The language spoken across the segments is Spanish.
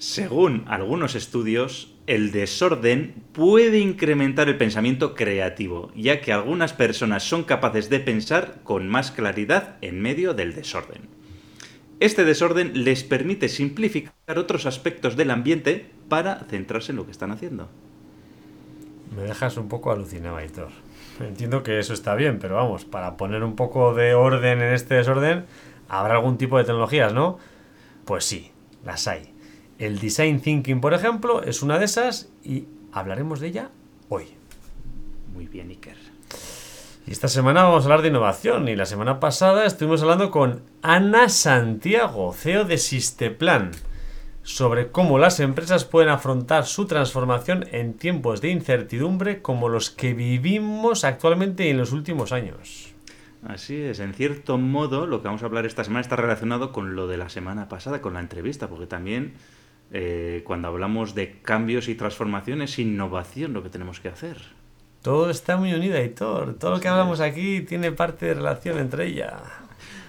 Según algunos estudios, el desorden puede incrementar el pensamiento creativo, ya que algunas personas son capaces de pensar con más claridad en medio del desorden. Este desorden les permite simplificar otros aspectos del ambiente para centrarse en lo que están haciendo. Me dejas un poco alucinado, Aitor. Entiendo que eso está bien, pero vamos, para poner un poco de orden en este desorden, habrá algún tipo de tecnologías, ¿no? Pues sí, las hay. El design thinking, por ejemplo, es una de esas y hablaremos de ella hoy. Muy bien, Iker. Y esta semana vamos a hablar de innovación y la semana pasada estuvimos hablando con Ana Santiago, CEO de Sisteplan, sobre cómo las empresas pueden afrontar su transformación en tiempos de incertidumbre como los que vivimos actualmente y en los últimos años. Así es, en cierto modo lo que vamos a hablar esta semana está relacionado con lo de la semana pasada, con la entrevista, porque también eh, cuando hablamos de cambios y transformaciones, innovación lo que tenemos que hacer. Todo está muy unido, Aitor. Todo lo que hablamos aquí tiene parte de relación entre ella.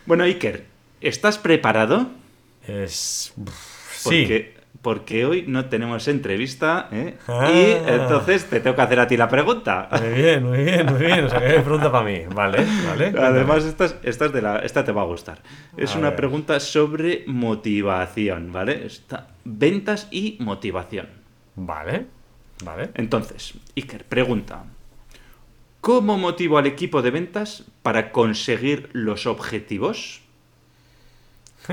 Bueno, Iker, ¿estás preparado? Es... Sí. Porque hoy no tenemos entrevista ¿eh? Ah. y entonces te tengo que hacer a ti la pregunta. Muy bien, muy bien, muy bien. O sea, que hay pregunta para mí. Vale, vale. Además, esta, es- esta, es de la, esta te va a gustar. Es A una ver. pregunta sobre motivación, ¿vale? Está, ventas y motivación. Vale, vale. Entonces, Iker, pregunta. ¿Cómo motivo al equipo de ventas para conseguir los objetivos?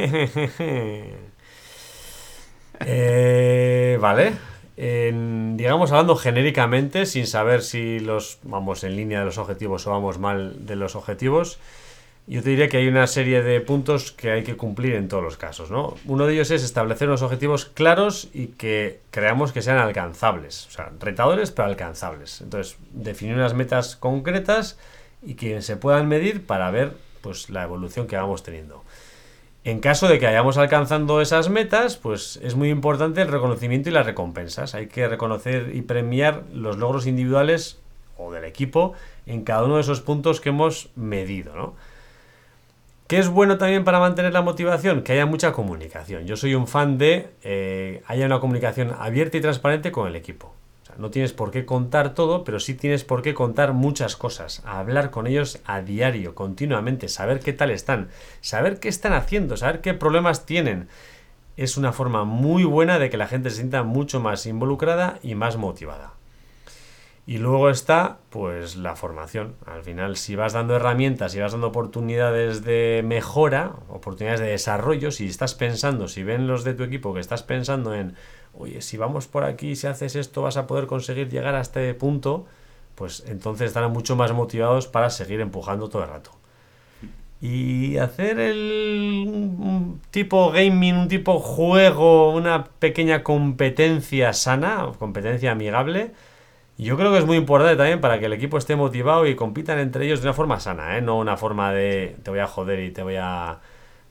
Eh, vale. Digamos, hablando genéricamente, sin saber si los vamos en línea de los objetivos o vamos mal de los objetivos, yo te diría que hay una serie de puntos que hay que cumplir en todos los casos, ¿no? Uno de ellos es establecer unos objetivos claros y que creamos que sean alcanzables, o sea, retadores pero alcanzables. Entonces, definir unas metas concretas y que se puedan medir para ver pues la evolución que vamos teniendo. En caso de que hayamos alcanzando esas metas, pues es muy importante el reconocimiento y las recompensas. Hay que reconocer y premiar los logros individuales o del equipo en cada uno de esos puntos que hemos medido, ¿no? ¿Qué es bueno también para mantener la motivación? Que haya mucha comunicación. Yo soy un fan de eh, haya una comunicación abierta y transparente con el equipo. No tienes por qué contar todo, pero sí tienes por qué contar muchas cosas. Hablar con ellos a diario, continuamente, saber qué tal están, saber qué están haciendo, saber qué problemas tienen. Es una forma muy buena de que la gente se sienta mucho más involucrada y más motivada. Y luego está, pues, la formación. Al final, si vas dando herramientas, si vas dando oportunidades de mejora, oportunidades de desarrollo, si estás pensando, si ven los de tu equipo que estás pensando en, oye, si vamos por aquí, si haces esto, vas a poder conseguir llegar a este punto, pues entonces estarán mucho más motivados para seguir empujando todo el rato. Y hacer el un tipo gaming, un tipo juego, una pequeña competencia sana, competencia amigable, yo creo que es muy importante también para que el equipo esté motivado y compitan entre ellos de una forma sana, ¿eh? no una forma de te voy a joder y te voy a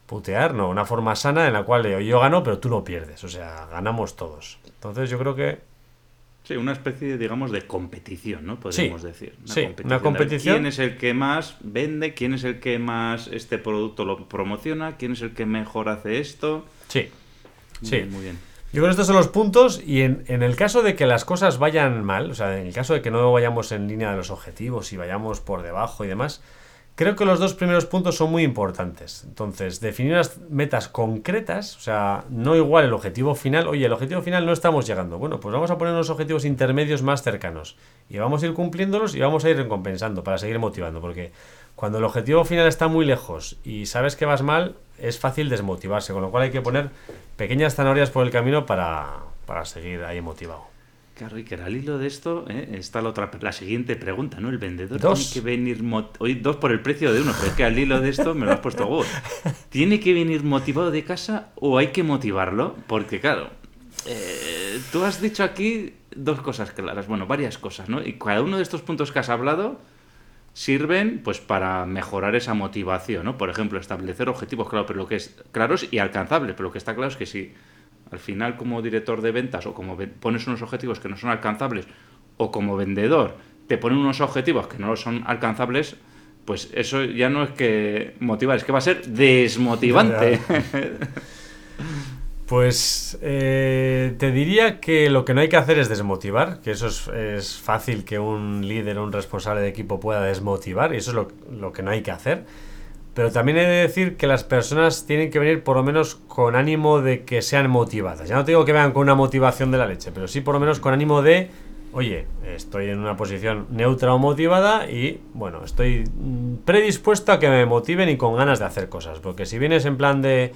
putear, no, una forma sana en la cual yo, gano pero tú no pierdes, o sea, ganamos todos. Entonces yo creo que Sí, una especie, digamos, de competición, ¿no? Podríamos Sí, decir. sí, una de competición. ¿Quién es el que más vende? ¿Quién es el que más este producto lo promociona? ¿Quién es el que mejor hace esto? sí, Muy Sí. bien, muy bien. Yo creo que estos son los puntos y en, en el caso de que las cosas vayan mal, o sea, en el caso de que no vayamos en línea de los objetivos y vayamos por debajo y demás, creo que los dos primeros puntos son muy importantes. Entonces, definir unas metas concretas, o sea, no igual el objetivo final, oye, el objetivo final no estamos llegando. Bueno, pues vamos a poner unos objetivos intermedios más cercanos y vamos a ir cumpliéndolos y vamos a ir recompensando para seguir motivando, porque cuando el objetivo final está muy lejos y sabes que vas mal, es fácil desmotivarse, con lo cual hay que poner pequeñas zanahorias por el camino para, para seguir ahí motivado. Claro, Iker, al hilo de esto ¿eh? está la, otra, la siguiente pregunta, ¿no? El vendedor Dos. tiene que venir... Hoy dos por el precio de uno, pero es que al hilo de esto me lo has puesto vos. ¿Tiene que venir motivado de casa o hay que motivarlo? Porque, claro, eh, tú has dicho aquí dos cosas claras, bueno, varias cosas, ¿no? Y cada uno de estos puntos que has hablado sirven pues para mejorar esa motivación, ¿no? Por ejemplo, establecer objetivos claro, pero lo que es claros y alcanzables, pero lo que está claro es que si al final como director de ventas o como pones unos objetivos que no son alcanzables o como vendedor te ponen unos objetivos que no son alcanzables, pues eso ya no es que motivar, es que va a ser desmotivante. Pues eh, te diría que lo que no hay que hacer es desmotivar, que eso es, es fácil que un líder o un responsable de equipo pueda desmotivar, y eso es lo, lo, que no hay que hacer. Pero también he de decir que las personas tienen que venir por lo menos con ánimo de que sean motivadas. Ya no te digo que vengan con una motivación de la leche, pero sí por lo menos con ánimo de, oye, estoy en una posición neutra o motivada y, bueno, estoy mm, predispuesto a que me motiven y con ganas de hacer cosas. Porque si vienes en plan de,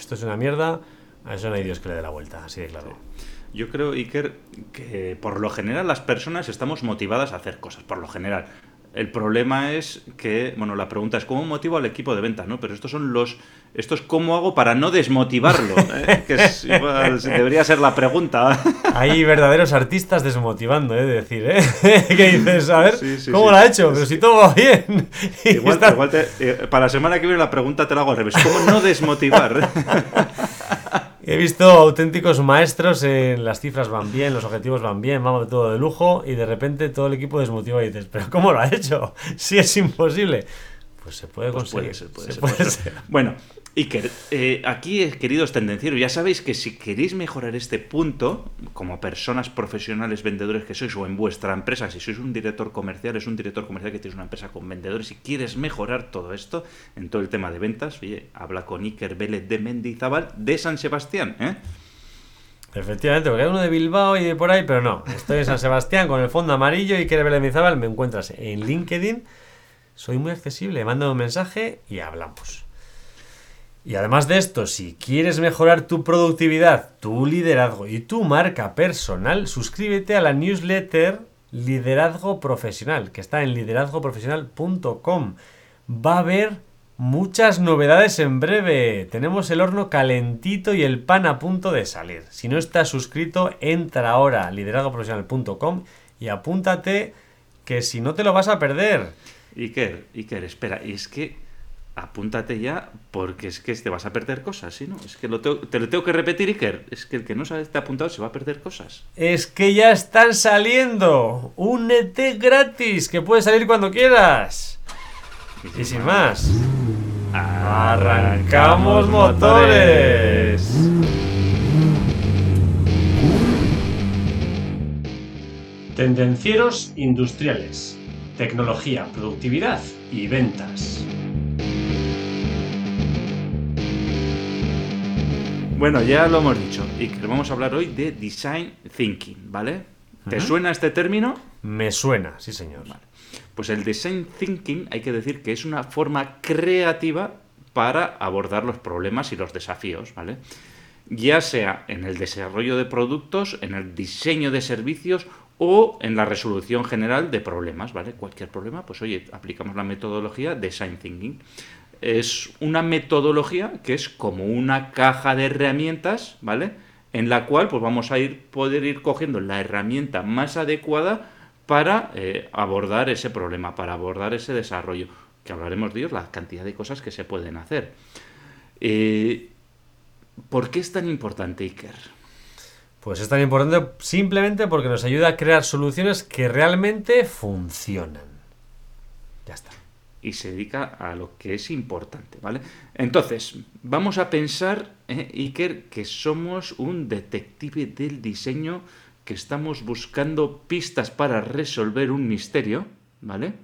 esto es una mierda, a eso no hay Dios que le dé la vuelta, así de claro. Yo creo, Iker, que por lo general las personas estamos motivadas a hacer cosas, por lo general. El problema es que, bueno, la pregunta es cómo motivo al equipo de ventas, ¿no? Pero estos son los, esto es cómo hago para no desmotivarlo, ¿eh? que es, igual, debería ser la pregunta. Hay verdaderos artistas desmotivando, ¿eh? De decir, ¿eh? ¿Qué dices? A ver, sí, sí, ¿cómo sí. lo ha hecho? Pero si todo va bien. Igual, está... igual te, eh, para la semana que viene la pregunta te la hago al revés. ¿Cómo no desmotivar? He visto auténticos maestros en las cifras van bien, los objetivos van bien, vamos de todo de lujo y de repente todo el equipo desmotiva y dices, pero ¿cómo lo ha hecho? Si es imposible. Pues se puede pues conseguir. Puede ser, puede ser, puede puede ser. Bueno, Iker, eh, aquí, queridos tendencieros, ya sabéis que si queréis mejorar este punto, como personas profesionales vendedores que sois, o en vuestra empresa, si sois un director comercial, es un director comercial que tienes una empresa con vendedores y quieres mejorar todo esto en todo el tema de ventas, oye, habla con Iker Vélez de Mendizábal de San Sebastián, ¿eh? Efectivamente, porque hay uno de Bilbao y de por ahí, pero no. Estoy en San Sebastián con el fondo amarillo y Iker Vélez Mendizábal, me encuentras en LinkedIn. Soy muy accesible, manda un mensaje y hablamos. Y además de esto, si quieres mejorar tu productividad, tu liderazgo y tu marca personal, suscríbete a la newsletter Liderazgo Profesional, que está en liderazgoprofesional.com. Va a haber muchas novedades en breve. Tenemos el horno calentito y el pan a punto de salir. Si no estás suscrito, entra ahora a liderazgoprofesional.com y apúntate que si no te lo vas a perder. Iker, Iker, espera, es que apúntate ya porque es que te vas a perder cosas, ¿sí? ¿no? Es que lo tengo, te lo tengo que repetir, Iker. Es que el que no se está apuntado se va a perder cosas. Es que ya están saliendo. Únete gratis, que puedes salir cuando quieras. Y sin, y sin más, arrancamos motores. Tendencieros industriales. Tecnología, productividad y ventas. Bueno, ya lo hemos dicho y que vamos a hablar hoy de design thinking, ¿vale? ¿Te uh -huh. suena este término? Me suena, sí señor. Vale. Pues el design thinking hay que decir que es una forma creativa para abordar los problemas y los desafíos, ¿vale? Ya sea en el desarrollo de productos, en el diseño de servicios o en la resolución general de problemas, ¿vale? Cualquier problema, pues oye, aplicamos la metodología design thinking es una metodología que es como una caja de herramientas, ¿vale? En la cual pues vamos a ir poder ir cogiendo la herramienta más adecuada para eh, abordar ese problema, para abordar ese desarrollo, que hablaremos de ellos, la cantidad de cosas que se pueden hacer. Eh, ¿Por qué es tan importante, Iker? Pues es tan importante simplemente porque nos ayuda a crear soluciones que realmente funcionan. Ya está y se dedica a lo que es importante, ¿vale? Entonces, vamos a pensar, eh, Iker, que somos un detective del diseño, que estamos buscando pistas para resolver un misterio, ¿vale?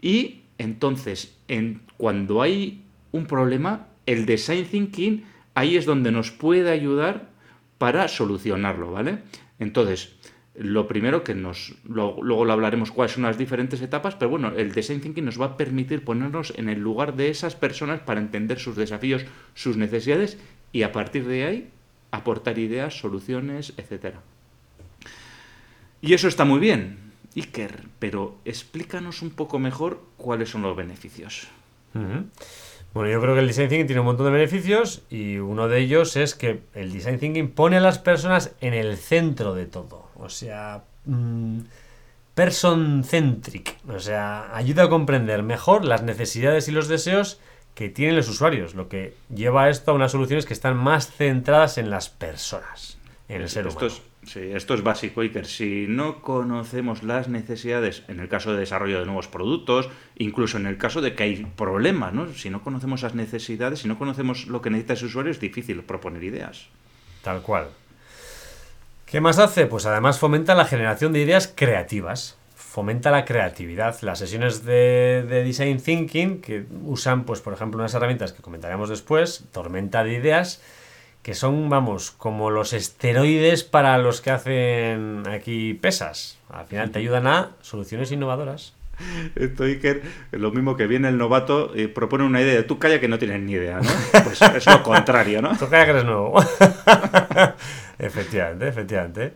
Y entonces, en, cuando hay un problema, el design thinking ahí es donde nos puede ayudar para solucionarlo, ¿vale? Entonces, lo primero que nos, luego lo hablaremos cuáles son las diferentes etapas, pero bueno, el design thinking nos va a permitir ponernos en el lugar de esas personas para entender sus desafíos, sus necesidades y a partir de ahí aportar ideas, soluciones, etc. Y eso está muy bien, Iker, pero explícanos un poco mejor cuáles son los beneficios. Bueno, yo creo que el design thinking tiene un montón de beneficios y uno de ellos es que el design thinking pone a las personas en el centro de todo. O sea, mmm, person-centric. O sea, ayuda a comprender mejor las necesidades y los deseos que tienen los usuarios, lo que lleva a esto a unas soluciones que están más centradas en las personas. en el ser esto humano. Es, sí, esto es básico, Iker. Si no conocemos las necesidades, en el caso de desarrollo de nuevos productos, incluso en el caso de que hay problemas, ¿no? Si no conocemos esas necesidades, si no conocemos lo que necesita ese usuario, es difícil proponer ideas. Tal cual. ¿Qué más hace? Pues además fomenta la generación de ideas creativas. Fomenta la creatividad. Las sesiones de, de design thinking que usan, pues, por ejemplo, unas herramientas que comentaremos después, tormenta de ideas, que son, vamos, como los esteroides para los que hacen aquí pesas. Al final te ayudan a soluciones innovadoras. Esto, Iker, es lo mismo que viene el novato y propone una idea. Tú calla que no tienes ni idea, ¿no? Pues es lo contrario, ¿no? Tú calla que eres nuevo. efectivamente, efectivamente.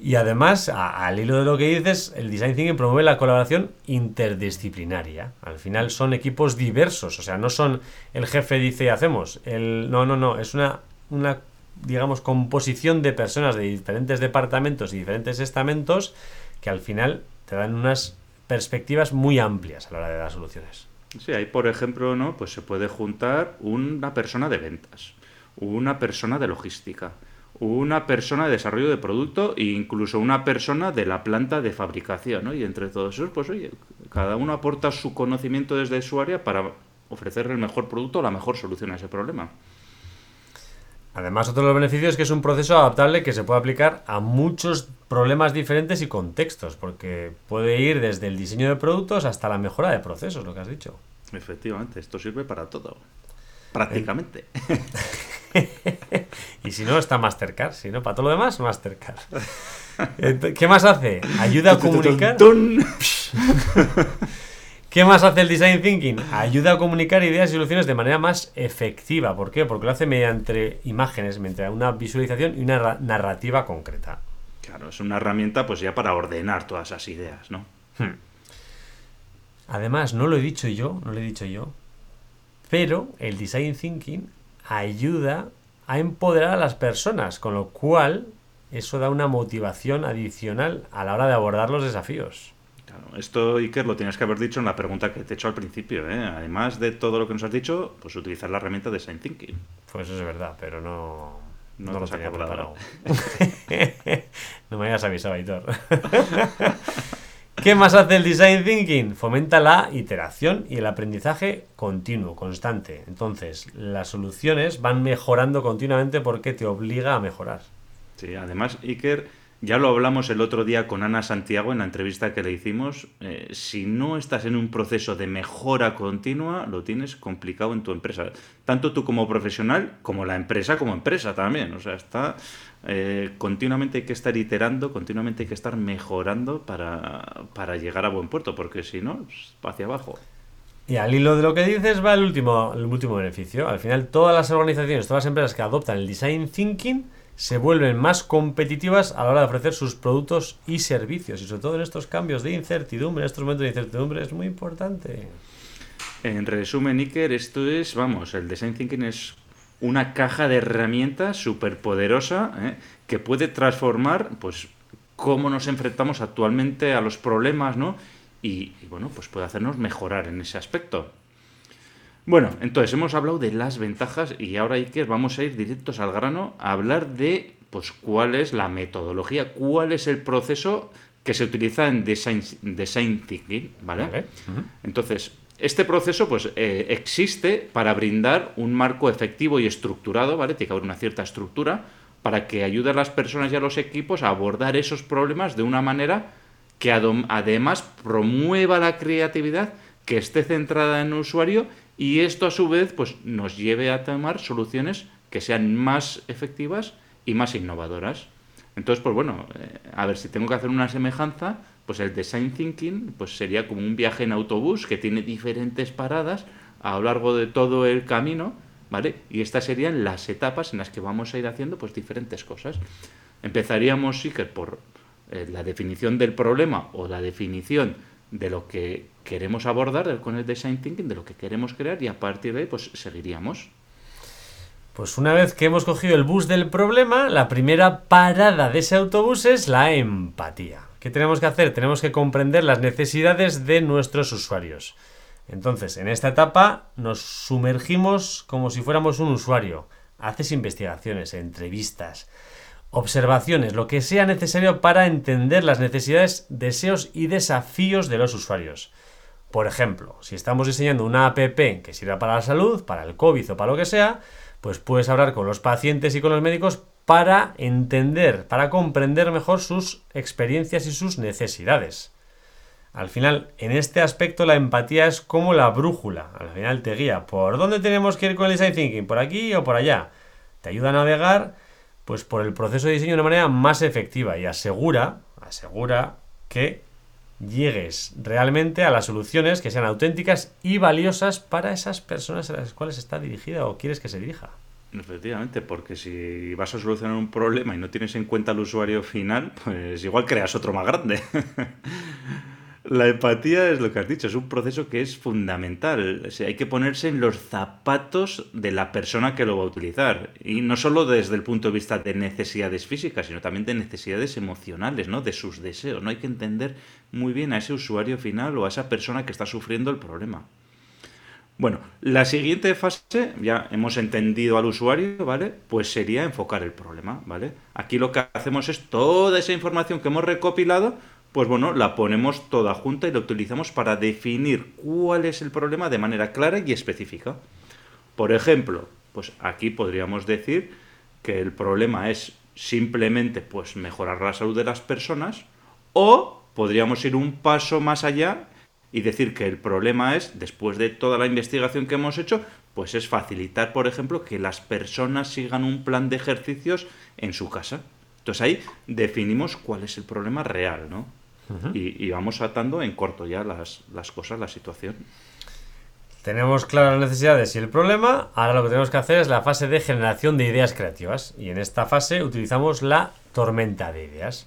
Y además, a- al hilo de lo que dices, el Design Thinking promueve la colaboración interdisciplinaria. Al final son equipos diversos, o sea, no son el jefe dice hacemos. El, no, no, no, es una, una, digamos, composición de personas de diferentes departamentos y diferentes estamentos que al final te dan unas perspectivas muy amplias a la hora de dar soluciones. Sí, ahí, por ejemplo, ¿no? Pues se puede juntar una persona de ventas, una persona de logística, una persona de desarrollo de producto e incluso una persona de la planta de fabricación, ¿no? Y entre todos esos, pues oye, cada uno aporta su conocimiento desde su área para ofrecer el mejor producto o la mejor solución a ese problema. Además, otro de los beneficios es que es un proceso adaptable que se puede aplicar a muchos problemas diferentes y contextos, porque puede ir desde el diseño de productos hasta la mejora de procesos, lo que has dicho. Efectivamente, esto sirve para todo. Prácticamente. Y si no, está Mastercard. Si no, para todo lo demás, Mastercard. ¿Qué más hace? Ayuda a comunicar. ¿Qué más hace el design thinking? Ayuda a comunicar ideas y soluciones de manera más efectiva. ¿Por qué? Porque lo hace mediante imágenes, mediante una visualización y una ra- narrativa concreta. Claro, es una herramienta pues ya para ordenar todas esas ideas, ¿no? Además, no lo he dicho yo, no lo he dicho yo, pero el design thinking ayuda a empoderar a las personas, con lo cual eso da una motivación adicional a la hora de abordar los desafíos. Claro, esto, Iker, lo tienes que haber dicho en la pregunta que te he hecho al principio. ¿eh? Además de todo lo que nos has dicho, pues utilizar la herramienta de Design Thinking. Pues eso es verdad, pero no, No no, lo tenía preparado. no me hayas avisado, Aitor. ¿Qué más hace el design thinking? Fomenta la iteración y el aprendizaje continuo, constante. Entonces, las soluciones van mejorando continuamente porque te obliga a mejorar. Sí, además, Iker, ya lo hablamos el otro día con Ana Santiago en la entrevista que le hicimos. eh, si no estás en un proceso de mejora continua, lo tienes complicado en tu empresa. Tanto tú como profesional, como la empresa como empresa también. O sea, está eh, continuamente hay que estar iterando, continuamente hay que estar mejorando para, para llegar a buen puerto, porque si no, hacia abajo. Y al hilo de lo que dices va el último, el último beneficio. Al final, todas las organizaciones, todas las empresas que adoptan el design thinking se vuelven más competitivas a la hora de ofrecer sus productos y servicios. Y sobre todo en estos cambios de incertidumbre, en estos momentos de incertidumbre, es muy importante. En resumen, Iker, esto es, vamos, el design thinking es una caja de herramientas súper poderosa ¿eh? que puede transformar, pues, cómo nos enfrentamos actualmente a los problemas, ¿no? Y, y, bueno, pues puede hacernos mejorar en ese aspecto. Bueno, entonces hemos hablado de las ventajas y ahora, Iker, vamos a ir directos al grano a hablar de, pues, cuál es la metodología, cuál es el proceso que se utiliza en design, design thinking, ¿vale? Vale. Entonces, este proceso pues eh, existe para brindar un marco efectivo y estructurado, ¿vale? Tiene que haber una cierta estructura para que ayude a las personas y a los equipos a abordar esos problemas de una manera que además promueva la creatividad, que esté centrada en el usuario y esto a su vez pues nos lleve a tomar soluciones que sean más efectivas y más innovadoras. Entonces, pues bueno, eh, a ver si tengo que hacer una semejanza, pues el design thinking pues sería como un viaje en autobús que tiene diferentes paradas a lo largo de todo el camino, ¿vale? Y estas serían las etapas en las que vamos a ir haciendo pues diferentes cosas. Empezaríamos sí que por eh, la definición del problema o la definición de lo que queremos abordar con el design thinking, de lo que queremos crear y a partir de ahí pues seguiríamos. Pues una vez que hemos cogido el bus del problema, la primera parada de ese autobús es la empatía. ¿Qué tenemos que hacer? Tenemos que comprender las necesidades de nuestros usuarios. Entonces, en esta etapa nos sumergimos como si fuéramos un usuario. Haces investigaciones, entrevistas, observaciones, lo que sea necesario para entender las necesidades, deseos y desafíos de los usuarios. Por ejemplo, si estamos diseñando una app que sirva para la salud, para el COVID o para lo que sea, pues puedes hablar con los pacientes y con los médicos para entender, para comprender mejor sus experiencias y sus necesidades. Al final, en este aspecto la empatía es como la brújula. Al final te guía por dónde tenemos que ir con el design thinking, por aquí o por allá. Te ayuda a navegar pues por el proceso de diseño de una manera más efectiva y asegura, asegura que llegues realmente a las soluciones que sean auténticas y valiosas para esas personas a las cuales está dirigida o quieres que se dirija. Efectivamente, porque si vas a solucionar un problema y no tienes en cuenta al usuario final, pues igual creas otro más grande. La empatía es lo que has dicho, es un proceso que es fundamental. O hay que ponerse en los zapatos de la persona que lo va a utilizar. Y no solo desde el punto de vista de necesidades físicas, sino también de necesidades emocionales, ¿no? De sus deseos. ¿no? Hay que entender muy bien a ese usuario final o a esa persona que está sufriendo el problema. Bueno, la siguiente fase, ya hemos entendido al usuario, ¿vale? Pues sería enfocar el problema, ¿vale? Aquí lo que hacemos es toda esa información que hemos recopilado, pues bueno, la ponemos toda junta y la utilizamos para definir cuál es el problema de manera clara y específica. Por ejemplo, pues aquí podríamos decir que el problema es simplemente pues mejorar la salud de las personas o podríamos ir un paso más allá y decir que el problema es, después de toda la investigación que hemos hecho, pues es facilitar, por ejemplo, que las personas sigan un plan de ejercicios en su casa. Entonces ahí definimos cuál es el problema real, ¿no? y, vamos atando en corto ya las, las cosas, la situación. Tenemos claras las necesidades y el problema. Ahora lo que tenemos que hacer es la fase de generación de ideas creativas. Y en esta fase utilizamos la tormenta de ideas.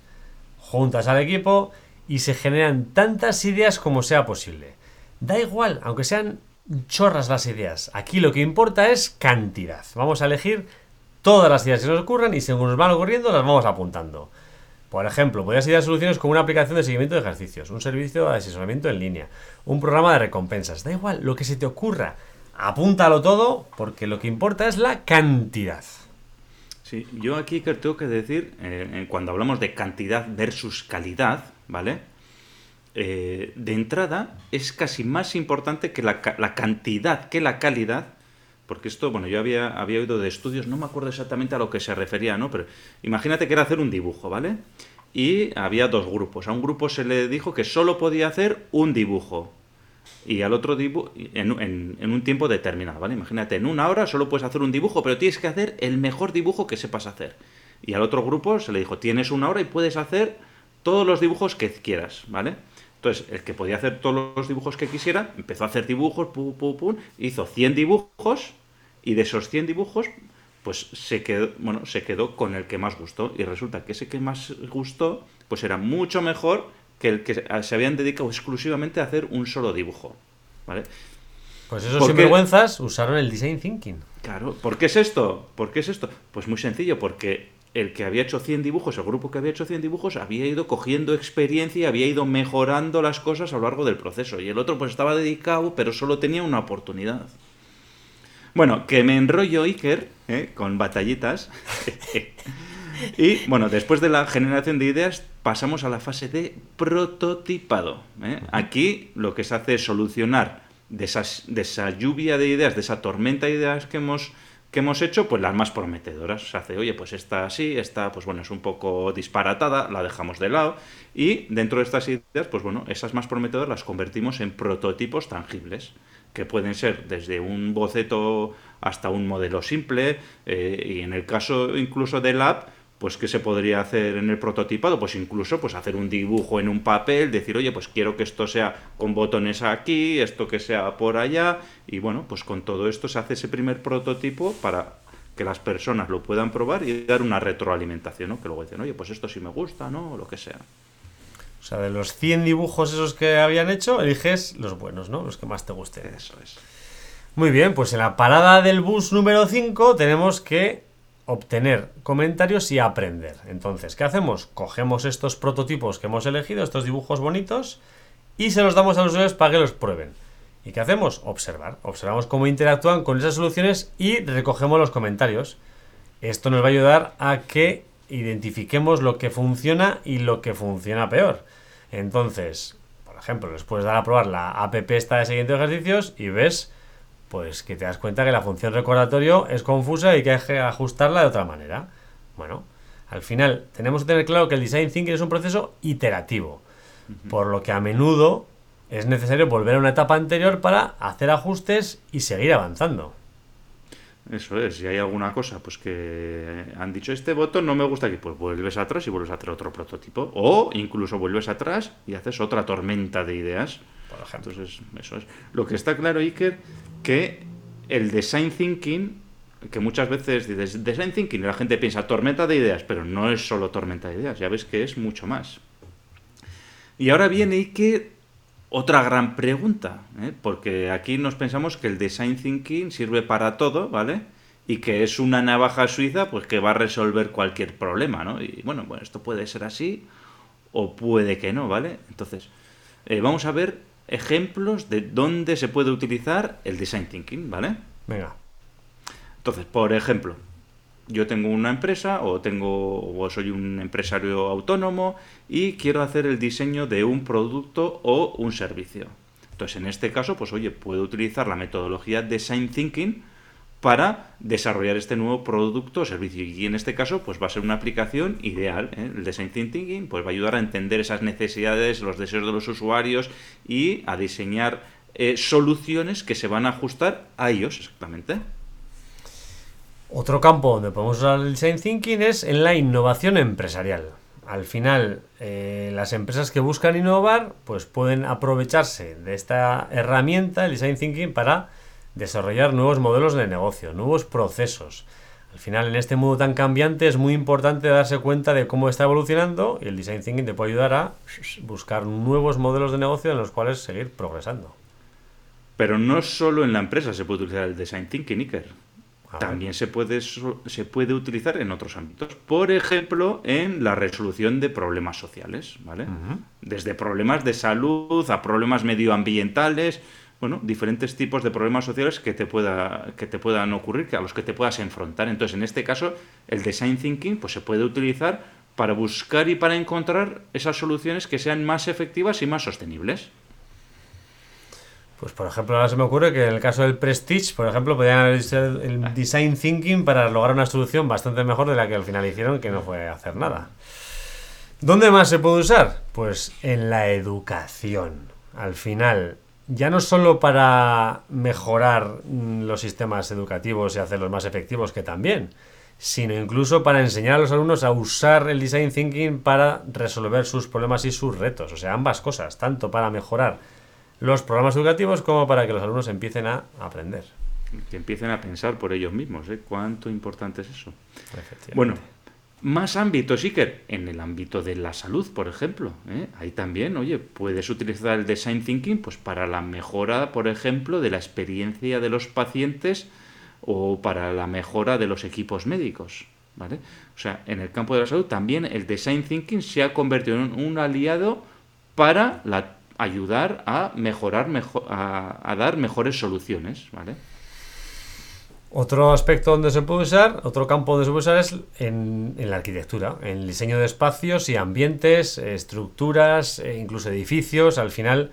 Juntas al equipo y se generan tantas ideas como sea posible. Da igual, aunque sean chorras las ideas. Aquí lo que importa es cantidad. Vamos a elegir todas las ideas que nos ocurran y según nos van ocurriendo las vamos apuntando. Por ejemplo, podrías a soluciones como una aplicación de seguimiento de ejercicios, un servicio de asesoramiento en línea, un programa de recompensas. Da igual, lo que se te ocurra. Apúntalo todo porque lo que importa es la cantidad. Sí, yo aquí tengo que decir, eh, cuando hablamos de cantidad versus calidad, ¿vale? Eh, de entrada es casi más importante que la, cantidad que la calidad porque esto, bueno, yo había, había oído de estudios, no me acuerdo exactamente a lo que se refería, ¿no? Pero imagínate que era hacer un dibujo, ¿vale? Y había dos grupos. A un grupo se le dijo que solo podía hacer un dibujo. Y al otro dibujo, en, en, un tiempo determinado, ¿vale? Imagínate, en una hora solo puedes hacer un dibujo, pero tienes que hacer el mejor dibujo que sepas hacer. Y al otro grupo se le dijo, tienes una hora y puedes hacer todos los dibujos que quieras, ¿vale? Entonces, el que podía hacer todos los dibujos que quisiera, empezó a hacer dibujos, pum, pum, pum, hizo 100 dibujos y de esos 100 dibujos, pues se quedó, bueno, se quedó con el que más gustó y resulta que ese que más gustó, pues era mucho mejor que el que se habían dedicado exclusivamente a hacer un solo dibujo, ¿vale? Pues esos sinvergüenzas usaron el design thinking. Claro, ¿por qué es esto? ¿Por qué es esto? Pues muy sencillo, porque el que había hecho 100 dibujos, el grupo que había hecho 100 dibujos, había ido cogiendo experiencia y había ido mejorando las cosas a lo largo del proceso. Y el otro pues estaba dedicado, pero solo tenía una oportunidad. Bueno, que me enrollo Iker ¿eh? con batallitas. y bueno, después de la generación de ideas, pasamos a la fase de prototipado. ¿eh? Aquí lo que se hace es solucionar de, de esa lluvia de ideas, de esa tormenta de ideas que hemos que hemos hecho, pues las más prometedoras. Se hace, oye, pues esta así, esta, pues bueno, es un poco disparatada, la dejamos de lado. Y dentro de estas ideas, pues bueno, esas más prometedoras las convertimos en prototipos tangibles, que pueden ser desde un boceto hasta un modelo simple, eh, y en el caso incluso del app, pues qué se podría hacer en el prototipado pues incluso pues hacer un dibujo en un papel decir oye pues quiero que esto sea con botones aquí esto que sea por allá y bueno pues con todo esto se hace ese primer prototipo para que las personas lo puedan probar y dar una retroalimentación ¿no? que luego dicen oye pues esto sí me gusta no o lo que sea o sea de los 100 dibujos esos que habían hecho eliges los buenos no los que más te gusten. Eso es. Muy bien pues en la parada del bus número 5 tenemos que obtener comentarios y aprender. Entonces, ¿qué hacemos? Cogemos estos prototipos que hemos elegido, estos dibujos bonitos, y se los damos a los usuarios para que los prueben. ¿Y qué hacemos? Observar. Observamos cómo interactúan con esas soluciones y recogemos los comentarios. Esto nos va a ayudar a que identifiquemos lo que funciona y lo que funciona peor. Entonces, por ejemplo, les puedes dar a probar la app esta de siguientes ejercicios y ves pues que te das cuenta que la función recordatorio es confusa y que hay que ajustarla de otra manera. Bueno, al final tenemos que tener claro que el design thinking es un proceso iterativo, por lo que a menudo es necesario volver a una etapa anterior para hacer ajustes y seguir avanzando. Eso es, si hay alguna cosa pues que han dicho este botón no me gusta aquí, pues vuelves atrás y vuelves a hacer otro prototipo. O incluso vuelves atrás y haces otra tormenta de ideas. Por ejemplo. Entonces, eso es. Lo que está claro, Iker, que el design thinking, que muchas veces dices design thinking y la gente piensa tormenta de ideas, pero no es solo tormenta de ideas, ya ves que es mucho más. Y ahora viene Iker otra gran pregunta, ¿eh? porque aquí nos pensamos que el design thinking sirve para todo, ¿vale? Y que es una navaja suiza, pues que va a resolver cualquier problema, ¿no? Y bueno, bueno esto puede ser así o puede que no, ¿vale? Entonces, eh, vamos a ver ejemplos de dónde se puede utilizar el design thinking, ¿vale? Venga. Entonces, por ejemplo, yo tengo una empresa o tengo o soy un empresario autónomo y quiero hacer el diseño de un producto o un servicio. Entonces, en este caso, pues oye, puedo utilizar la metodología Design Thinking para desarrollar este nuevo producto o servicio. Y en este caso, pues va a ser una aplicación ideal. ¿eh? El Design Thinking pues va a ayudar a entender esas necesidades, los deseos de los usuarios y a diseñar eh, soluciones que se van a ajustar a ellos exactamente. Otro campo donde podemos usar el design thinking es en la innovación empresarial. Al final, eh, las empresas que buscan innovar, pues pueden aprovecharse de esta herramienta, el design thinking, para desarrollar nuevos modelos de negocio, nuevos procesos. Al final, en este mundo tan cambiante, es muy importante darse cuenta de cómo está evolucionando y el design thinking te puede ayudar a buscar nuevos modelos de negocio en los cuales seguir progresando. Pero no solo en la empresa se puede utilizar el design thinking, Iker también se puede, se puede utilizar en otros ámbitos. Por ejemplo, en la resolución de problemas sociales, ¿vale? Desde problemas de salud a problemas medioambientales, bueno, diferentes tipos de problemas sociales que te, pueda, que te puedan ocurrir, que a los que te puedas enfrentar. Entonces, en este caso, el design thinking pues, se puede utilizar para buscar y para encontrar esas soluciones que sean más efectivas y más sostenibles. Pues por ejemplo, ahora se me ocurre que en el caso del Prestige, por ejemplo, podrían ser el ah. design thinking para lograr una solución bastante mejor de la que al final hicieron, que no fue hacer nada. ¿Dónde más se puede usar? Pues en la educación. Al final, ya no solo para mejorar mm, los sistemas educativos y hacerlos más efectivos, que también, sino incluso para enseñar a los alumnos a usar el design thinking para resolver sus problemas y sus retos. O sea, ambas cosas, tanto para mejorar los programas educativos como para que los alumnos empiecen a aprender. Que empiecen a pensar por ellos mismos, ¿eh? ¿Cuánto importante es eso? Bueno, más ámbitos, Iker. En el ámbito de la salud, por ejemplo. ¿eh? Ahí también, oye, puedes utilizar el design thinking pues, para la mejora, por ejemplo, de la experiencia de los pacientes o para la mejora de los equipos médicos. ¿vale? O sea, en el campo de la salud también el design thinking se ha convertido en un aliado para la ayudar a mejorar, mejor, a, dar mejores soluciones, ¿vale? Otro aspecto donde se puede usar, otro campo donde se puede usar es en, la arquitectura, en el diseño de espacios y ambientes, estructuras, e incluso edificios. Al final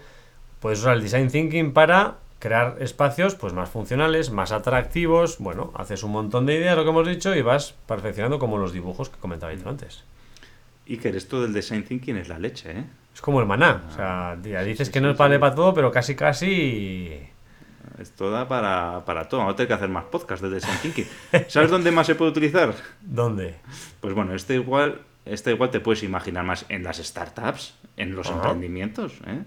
puedes usar el design thinking para crear espacios pues más funcionales, más atractivos. Bueno, haces un montón de ideas, lo que hemos dicho, y vas perfeccionando como los dibujos que comentaba antes. Y que esto del design thinking es la leche, ¿eh? Es como el maná. o sea, ya dices que no es vale para todo, pero casi casi. Esto da para, para todo. Vamos a tener que hacer más podcasts de Design Thinking. ¿Sabes dónde más se puede utilizar? ¿Dónde? Pues bueno, este igual, este igual te puedes imaginar más en las startups, en los emprendimientos. ¿eh?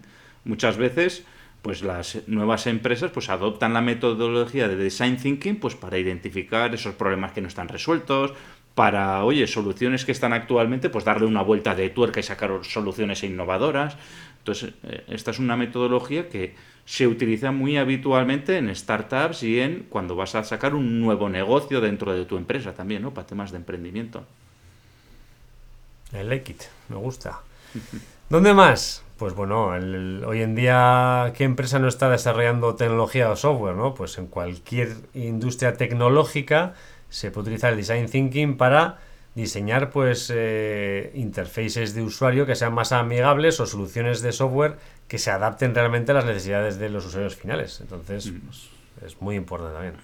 Muchas veces, pues las nuevas empresas pues adoptan la metodología de Design Thinking pues para identificar esos problemas que no están resueltos, para, oye, soluciones que están actualmente, pues darle una vuelta de tuerca y sacar soluciones innovadoras. Entonces, eh, esta es una metodología que se utiliza muy habitualmente en startups y en cuando vas a sacar un nuevo negocio dentro de tu empresa también, ¿no? Para temas de emprendimiento. El like me gusta. ¿Dónde más? Pues bueno, hoy en día, ¿qué empresa no está desarrollando tecnología o software? ¿no? Pues en cualquier industria tecnológica se puede utilizar el design thinking para diseñar pues eh, interfaces de usuario que sean más amigables o soluciones de software que se adapten realmente a las necesidades de los usuarios finales. Entonces, pues, es muy importante también.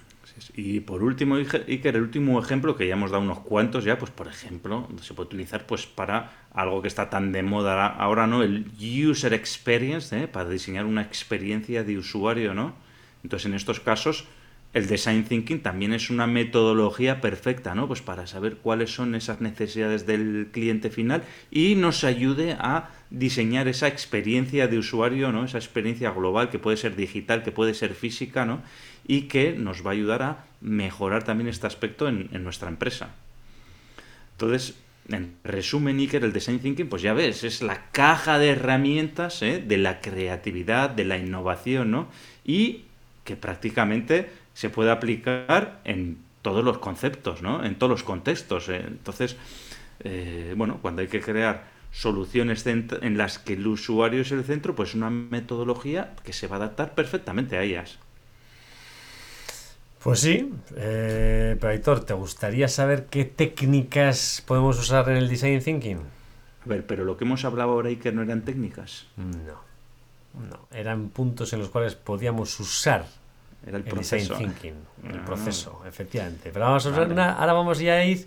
Y por último, Iker, el último ejemplo, que ya hemos dado unos cuantos ya, pues por ejemplo, se puede utilizar pues para algo que está tan de moda ahora, ¿no? El user experience, ¿eh? para diseñar una experiencia de usuario, ¿no? Entonces, en estos casos, el design thinking también es una metodología perfecta, ¿no? Pues para saber cuáles son esas necesidades del cliente final y nos ayude a diseñar esa experiencia de usuario, ¿no? Esa experiencia global que puede ser digital, que puede ser física, ¿no? Y que nos va a ayudar a mejorar también este aspecto en, nuestra empresa. Entonces, en resumen, Iker, el design thinking, pues ya ves, es la caja de herramientas ¿eh? de la creatividad, de la innovación, ¿no? Y que prácticamente se puede aplicar en todos los conceptos, ¿no? En todos los contextos. ¿eh? Entonces, eh, bueno, cuando hay que crear soluciones en las que el usuario es el centro, pues una metodología que se va a adaptar perfectamente a ellas. Pues sí, eh, pero Aitor, ¿te gustaría saber qué técnicas podemos usar en el design thinking? A ver, pero lo que hemos hablado ahora y que no eran técnicas. No, no, eran puntos en los cuales podíamos usar era el, proceso. design thinking, el ah. proceso, efectivamente. Pero vamos a ahora vamos ya a ir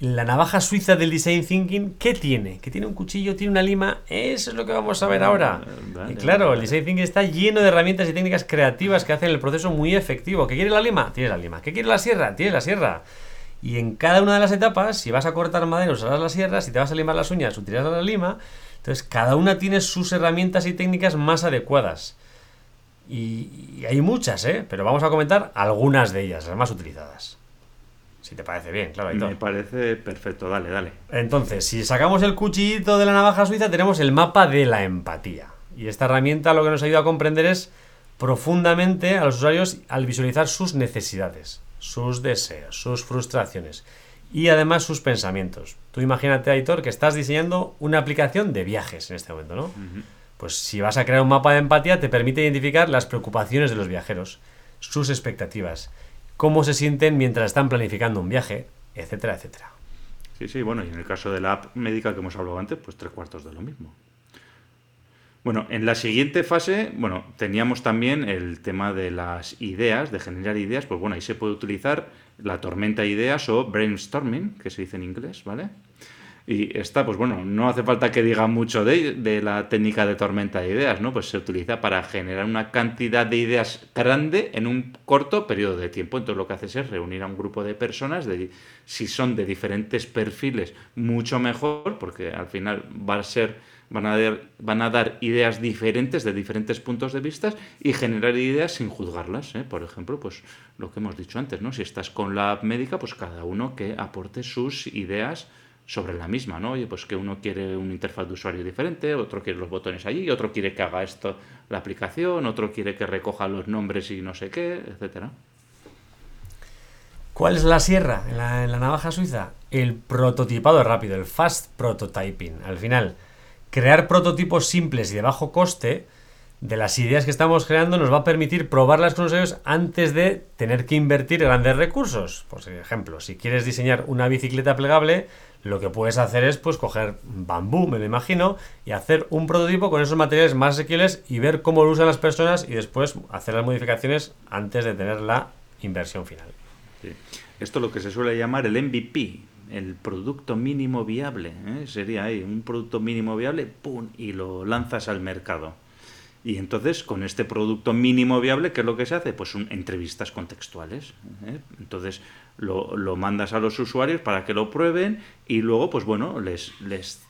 la navaja suiza del design thinking, ¿qué tiene? Que tiene un cuchillo, tiene una lima, eso es lo que vamos a ver ah, ahora. y claro, el design thinking está lleno de herramientas y técnicas creativas que hacen el proceso muy efectivo. ¿Qué quiere la lima? Tienes la lima. ¿Qué quiere la sierra? Tienes la sierra. Y en cada una de las etapas, si vas a cortar madera, usarás la sierra, si te vas a limar las uñas, utilizarás la lima. Entonces, cada una tiene sus herramientas y técnicas más adecuadas. Y, hay muchas, ¿eh? Pero vamos a comentar algunas de ellas, las más utilizadas. Si te parece bien, claro. Me parece perfecto, dale, dale. Entonces, si sacamos el cuchillito de la navaja suiza, tenemos el mapa de la empatía. Y esta herramienta lo que nos ayuda a comprender es profundamente a los usuarios al visualizar sus necesidades, sus deseos, sus frustraciones y además sus pensamientos. Tú imagínate, Aitor, que estás diseñando una aplicación de viajes en este momento, ¿no? Pues si vas a crear un mapa de empatía, te permite identificar las preocupaciones de los viajeros, sus expectativas, cómo se sienten mientras están planificando un viaje, etcétera, etcétera. Sí, sí, bueno, y en el caso de la app médica que hemos hablado antes, pues tres cuartos de lo mismo. Bueno, en la siguiente fase, bueno, teníamos también el tema de las ideas, de generar ideas, pues bueno, ahí se puede utilizar la tormenta de ideas o brainstorming, que se dice en inglés, ¿vale? Y esta, pues bueno, no hace falta que diga mucho de, la técnica de tormenta de ideas, ¿no? Pues se utiliza para generar una cantidad de ideas grande en un corto periodo de tiempo. Entonces lo que haces es reunir a un grupo de personas, de, si son de diferentes perfiles, mucho mejor, porque al final va a ser, van a, dar, van a dar ideas diferentes de diferentes puntos de vista y generar ideas sin juzgarlas. ¿eh? Por ejemplo, pues lo que hemos dicho antes, ¿no? Si estás con la médica, pues cada uno que aporte sus ideas sobre la misma, ¿no? Oye, pues que uno quiere una interfaz de usuario diferente, otro quiere los botones allí, otro quiere que haga esto la aplicación, otro quiere que recoja los nombres y no sé qué, etcétera. ¿Cuál es la sierra en la, navaja suiza? El prototipado rápido, el fast prototyping. Al final, crear prototipos simples y de bajo coste de las ideas que estamos creando nos va a permitir probarlas con usuarios antes de tener que invertir grandes recursos. Por ejemplo, si quieres diseñar una bicicleta plegable, lo que puedes hacer es pues coger bambú, me lo imagino, y hacer un prototipo con esos materiales más asequibles y ver cómo lo usan las personas y después hacer las modificaciones antes de tener la inversión final. Esto es lo que se suele llamar el MVP, el producto mínimo viable. ¿eh? Sería ahí un producto mínimo viable, ¡pum! y lo lanzas al mercado. Y entonces, con este producto mínimo viable, ¿qué es lo que se hace? Pues entrevistas contextuales. ¿eh? Entonces, lo, lo, mandas a los usuarios para que lo prueben y luego, pues bueno, les, les,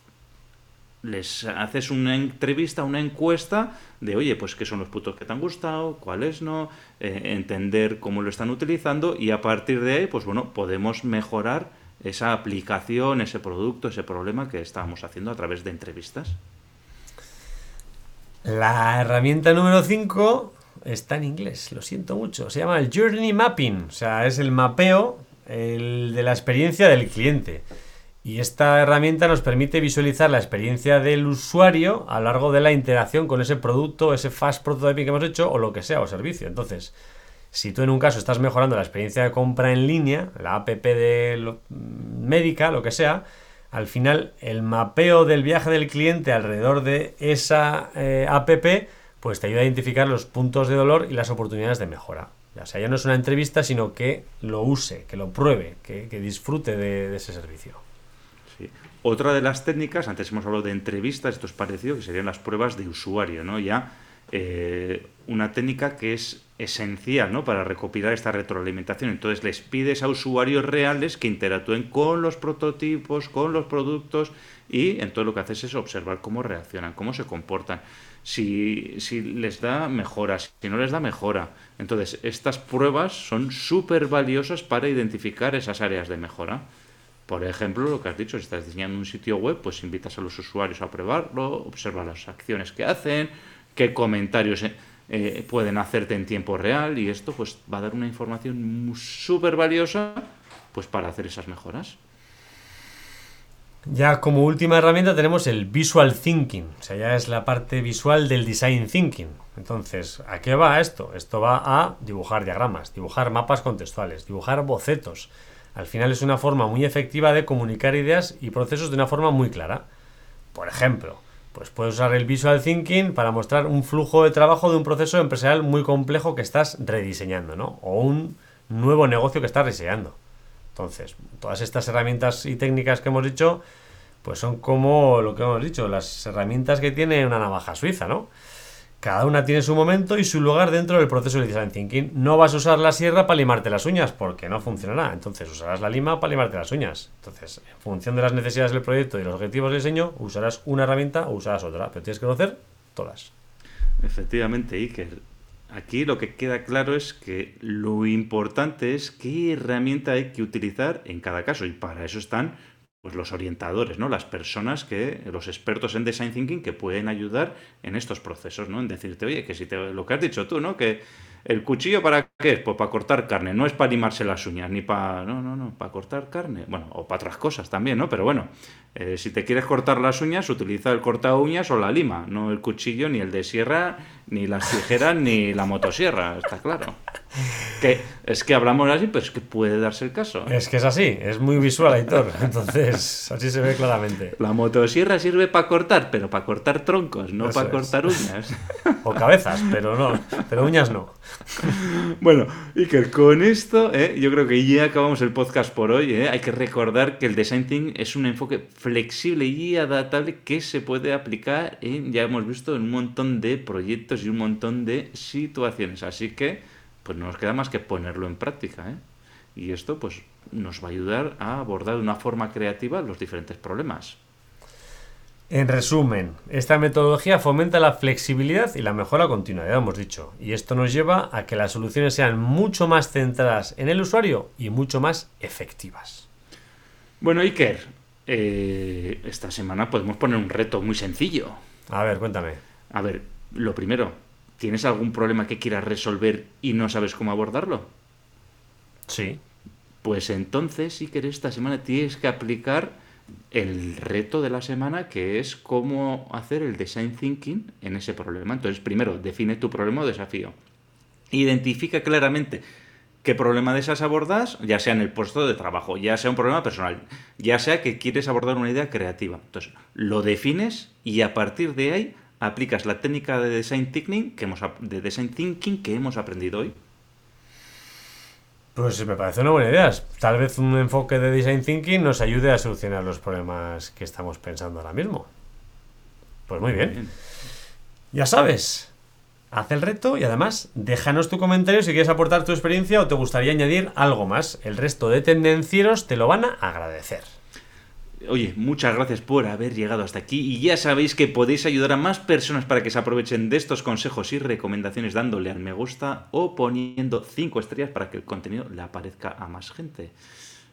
les haces una entrevista, una encuesta de, oye, pues qué son los puntos que te han gustado, cuáles no, eh, entender cómo lo están utilizando y a partir de ahí, pues bueno, podemos mejorar esa aplicación, ese producto, ese problema que estábamos haciendo a través de entrevistas. La herramienta número 5 está en inglés, lo siento mucho. Se llama el Journey Mapping, o sea, es el mapeo de la experiencia del cliente. Y esta herramienta nos permite visualizar la experiencia del usuario a lo largo de la interacción con ese producto, ese fast prototyping que hemos hecho o lo que sea, o servicio. Entonces, Si tú en un caso estás mejorando la experiencia de compra en línea, la app de lo- médica, lo que sea, al final el mapeo del viaje del cliente alrededor de esa eh, app pues te ayuda a identificar los puntos de dolor y las oportunidades de mejora. O sea, ya no es una entrevista, sino que lo use, que lo pruebe, que, disfrute de, de ese servicio. Sí. Otra de las técnicas, antes hemos hablado de entrevistas, esto es parecido, que serían las pruebas de usuario, ¿no? Ya eh, una técnica que es esencial, ¿no? Para recopilar esta retroalimentación. Entonces les pides a usuarios reales que interactúen con los prototipos, con los productos y entonces lo que haces es observar cómo reaccionan, cómo se comportan, si, si les da mejora, si no les da mejora. Entonces estas pruebas son súper valiosas para identificar esas áreas de mejora. Por ejemplo, lo que has dicho, si estás diseñando un sitio web, pues invitas a los usuarios a probarlo, observa las acciones que hacen, qué comentarios eh, eh, pueden hacerte en tiempo real y esto pues va a dar una información súper valiosa pues para hacer esas mejoras. Ya como última herramienta tenemos el Visual Thinking, o sea, ya es la parte visual del Design Thinking. Entonces, ¿a qué va esto? Esto va a dibujar diagramas, dibujar mapas contextuales, dibujar bocetos. Al final es una forma muy efectiva de comunicar ideas y procesos de una forma muy clara. Por ejemplo, pues puedes usar el Visual Thinking para mostrar un flujo de trabajo de un proceso empresarial muy complejo que estás rediseñando, ¿no? O un nuevo negocio que estás diseñando. Entonces, todas estas herramientas y técnicas que hemos dicho, pues son como lo que hemos dicho, las herramientas que tiene una navaja suiza, ¿no? Cada una tiene su momento y su lugar dentro del proceso de design thinking. No vas a usar la sierra para limarte las uñas porque no funcionará. Entonces usarás la lima para limarte las uñas. Entonces, en función de las necesidades del proyecto y los objetivos de diseño, usarás una herramienta o usarás otra. Pero tienes que conocer todas. Efectivamente, Iker. Aquí lo que queda claro es que lo importante es qué herramienta hay que utilizar en cada caso y para eso están pues los orientadores, ¿no? Las personas que los expertos en design thinking que pueden ayudar en estos procesos, ¿no? En decirte, "Oye, que si te lo que has dicho tú, ¿no? Que el cuchillo para qué es? Pues para cortar carne, no es para limarse las uñas ni para no, no, no, para cortar carne, bueno, o para otras cosas también, ¿no? Pero bueno, eh, si te quieres cortar las uñas, utiliza el corta uñas o la lima, no el cuchillo ni el de sierra, ni las tijeras ni la motosierra, está claro. Que es que hablamos así, pero es que puede darse el caso. ¿eh? Es que es así, es muy visual, Aitor. Entonces, así se ve claramente. La motosierra sirve para cortar, pero para cortar troncos, no Eso para es. cortar uñas. O cabezas, pero no, pero uñas no. Bueno, Iker, con esto ¿eh? yo creo que ya acabamos el podcast por hoy. ¿eh? Hay que recordar que el design thinking es un enfoque flexible y adaptable que se puede aplicar ya hemos visto, en un montón de proyectos y un montón de situaciones. Así que, pues no nos queda más que ponerlo en práctica. ¿eh? Y esto, pues, nos va a ayudar a abordar de una forma creativa los diferentes problemas. En resumen, esta metodología fomenta la flexibilidad y la mejora continua, ya hemos dicho, y esto nos lleva a que las soluciones sean mucho más centradas en el usuario y mucho más efectivas. Bueno, Iker, eh, esta semana podemos poner un reto muy sencillo. A ver, cuéntame. A ver, lo primero, ¿tienes algún problema que quieras resolver y no sabes cómo abordarlo? Sí. Pues entonces, si quieres, esta semana tienes que aplicar el reto de la semana, que es cómo hacer el design thinking en ese problema. Entonces, primero, define tu problema o desafío. Identifica claramente qué problema deseas abordas, ya sea en el puesto de trabajo, ya sea un problema personal, ya sea que quieres abordar una idea creativa. Entonces, lo defines y a partir de ahí aplicas la técnica de design thinking que hemos, de design thinking que hemos aprendido hoy. Pues me parece una buena idea. Tal vez un enfoque de design thinking nos ayude a solucionar los problemas que estamos pensando ahora mismo. Pues muy bien. Ya sabes, haz el reto y además déjanos tu comentario si quieres aportar tu experiencia o te gustaría añadir algo más. El resto de tendencieros te lo van a agradecer. Oye, muchas gracias por haber llegado hasta aquí y ya sabéis que podéis ayudar a más personas para que se aprovechen de estos consejos y recomendaciones dándole al me gusta o poniendo 5 estrellas para que el contenido le aparezca a más gente.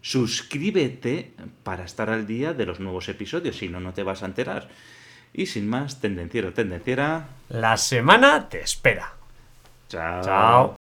Suscríbete para estar al día de los nuevos episodios, si no, no te vas a enterar. Y sin más, tendenciero, tendenciera. La semana te espera. Chao. Chao.